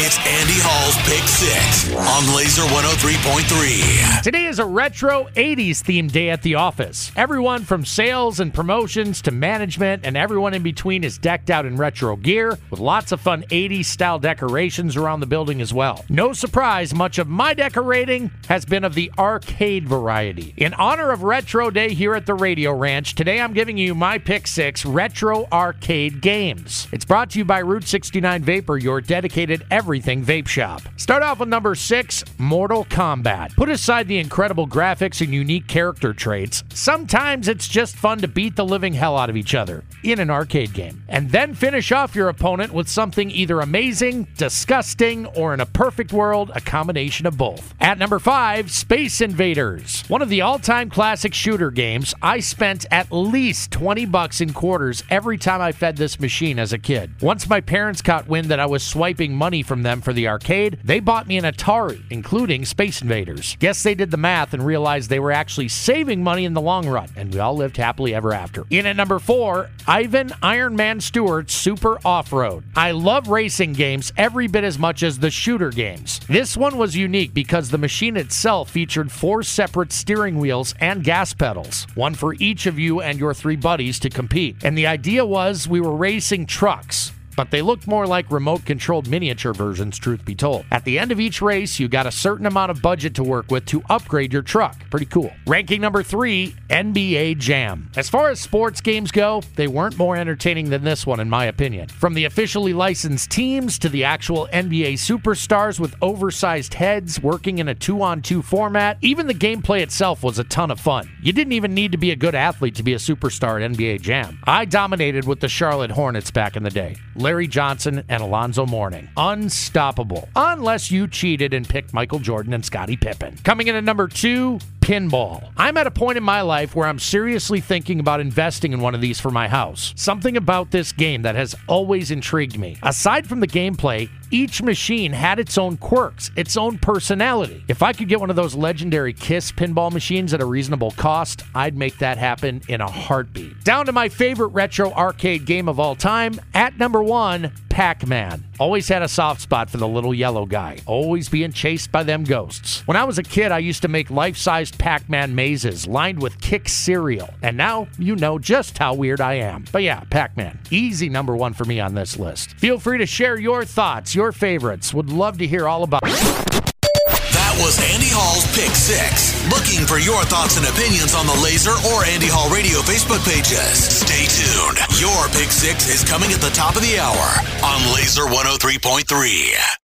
It's Andy Hall's Pick Six on Laser 103.3. Today is a retro 80s themed day at the office. Everyone from sales and promotions to management and everyone in between is decked out in retro gear with lots of fun 80s style decorations around the building as well. No surprise, much of my decorating has been of the arcade variety. In honor of Retro Day here at the Radio Ranch, today I'm giving you my pick six retro arcade games. It's brought to you by Route 69 Vapor, your dedicated everything vape shop. Start off with number six Mortal Kombat. Put aside the incredible graphics and unique character traits, sometimes it's just fun to beat the living hell out of each other in an arcade game. And then finish off your opponent with something either amazing, disgusting, or in a perfect world, a combination of both. At number five, Space Invaders. One of the all time classic shooter games, I spent at least 20 bucks in quarters every time I fed this machine as a kid. Once my parents caught wind that I was swiping money from them for the arcade, they bought me an Atari, including Space Invaders. Guess they did the math and realized they were actually saving money in the long run, and we all lived happily ever after. In at number four, Ivan Iron Man Stewart's Super Off Road. I love racing games every bit as much as the shooter games. This one was unique because the machine itself featured four separate steering wheels and gas pedals, one for each of you and your three buddies to compete. And the idea was we were racing trucks but they looked more like remote controlled miniature versions, truth be told. At the end of each race, you got a certain amount of budget to work with to upgrade your truck. Pretty cool. Ranking number three, NBA Jam. As far as sports games go, they weren't more entertaining than this one, in my opinion. From the officially licensed teams to the actual NBA superstars with oversized heads working in a two on two format, even the gameplay itself was a ton of fun. You didn't even need to be a good athlete to be a superstar at NBA Jam. I dominated with the Charlotte Hornets back in the day. Larry Johnson, and Alonzo Mourning. Unstoppable. Unless you cheated and picked Michael Jordan and Scottie Pippen. Coming in at number two, pinball. I'm at a point in my life where I'm seriously thinking about investing in one of these for my house. Something about this game that has always intrigued me. Aside from the gameplay, each machine had its own quirks, its own personality. If I could get one of those legendary Kiss pinball machines at a reasonable cost, I'd make that happen in a heartbeat. Down to my favorite retro arcade game of all time, at number one, Pac Man. Always had a soft spot for the little yellow guy, always being chased by them ghosts. When I was a kid, I used to make life sized Pac Man mazes lined with Kix cereal, and now you know just how weird I am. But yeah, Pac Man, easy number one for me on this list. Feel free to share your thoughts, your favorites. Would love to hear all about That was Andy Hall's Pick Six. Looking for your thoughts and opinions on the Laser or Andy Hall Radio Facebook pages. Stay tuned. Your Pick Six is coming at the top of the hour on Laser 103.3.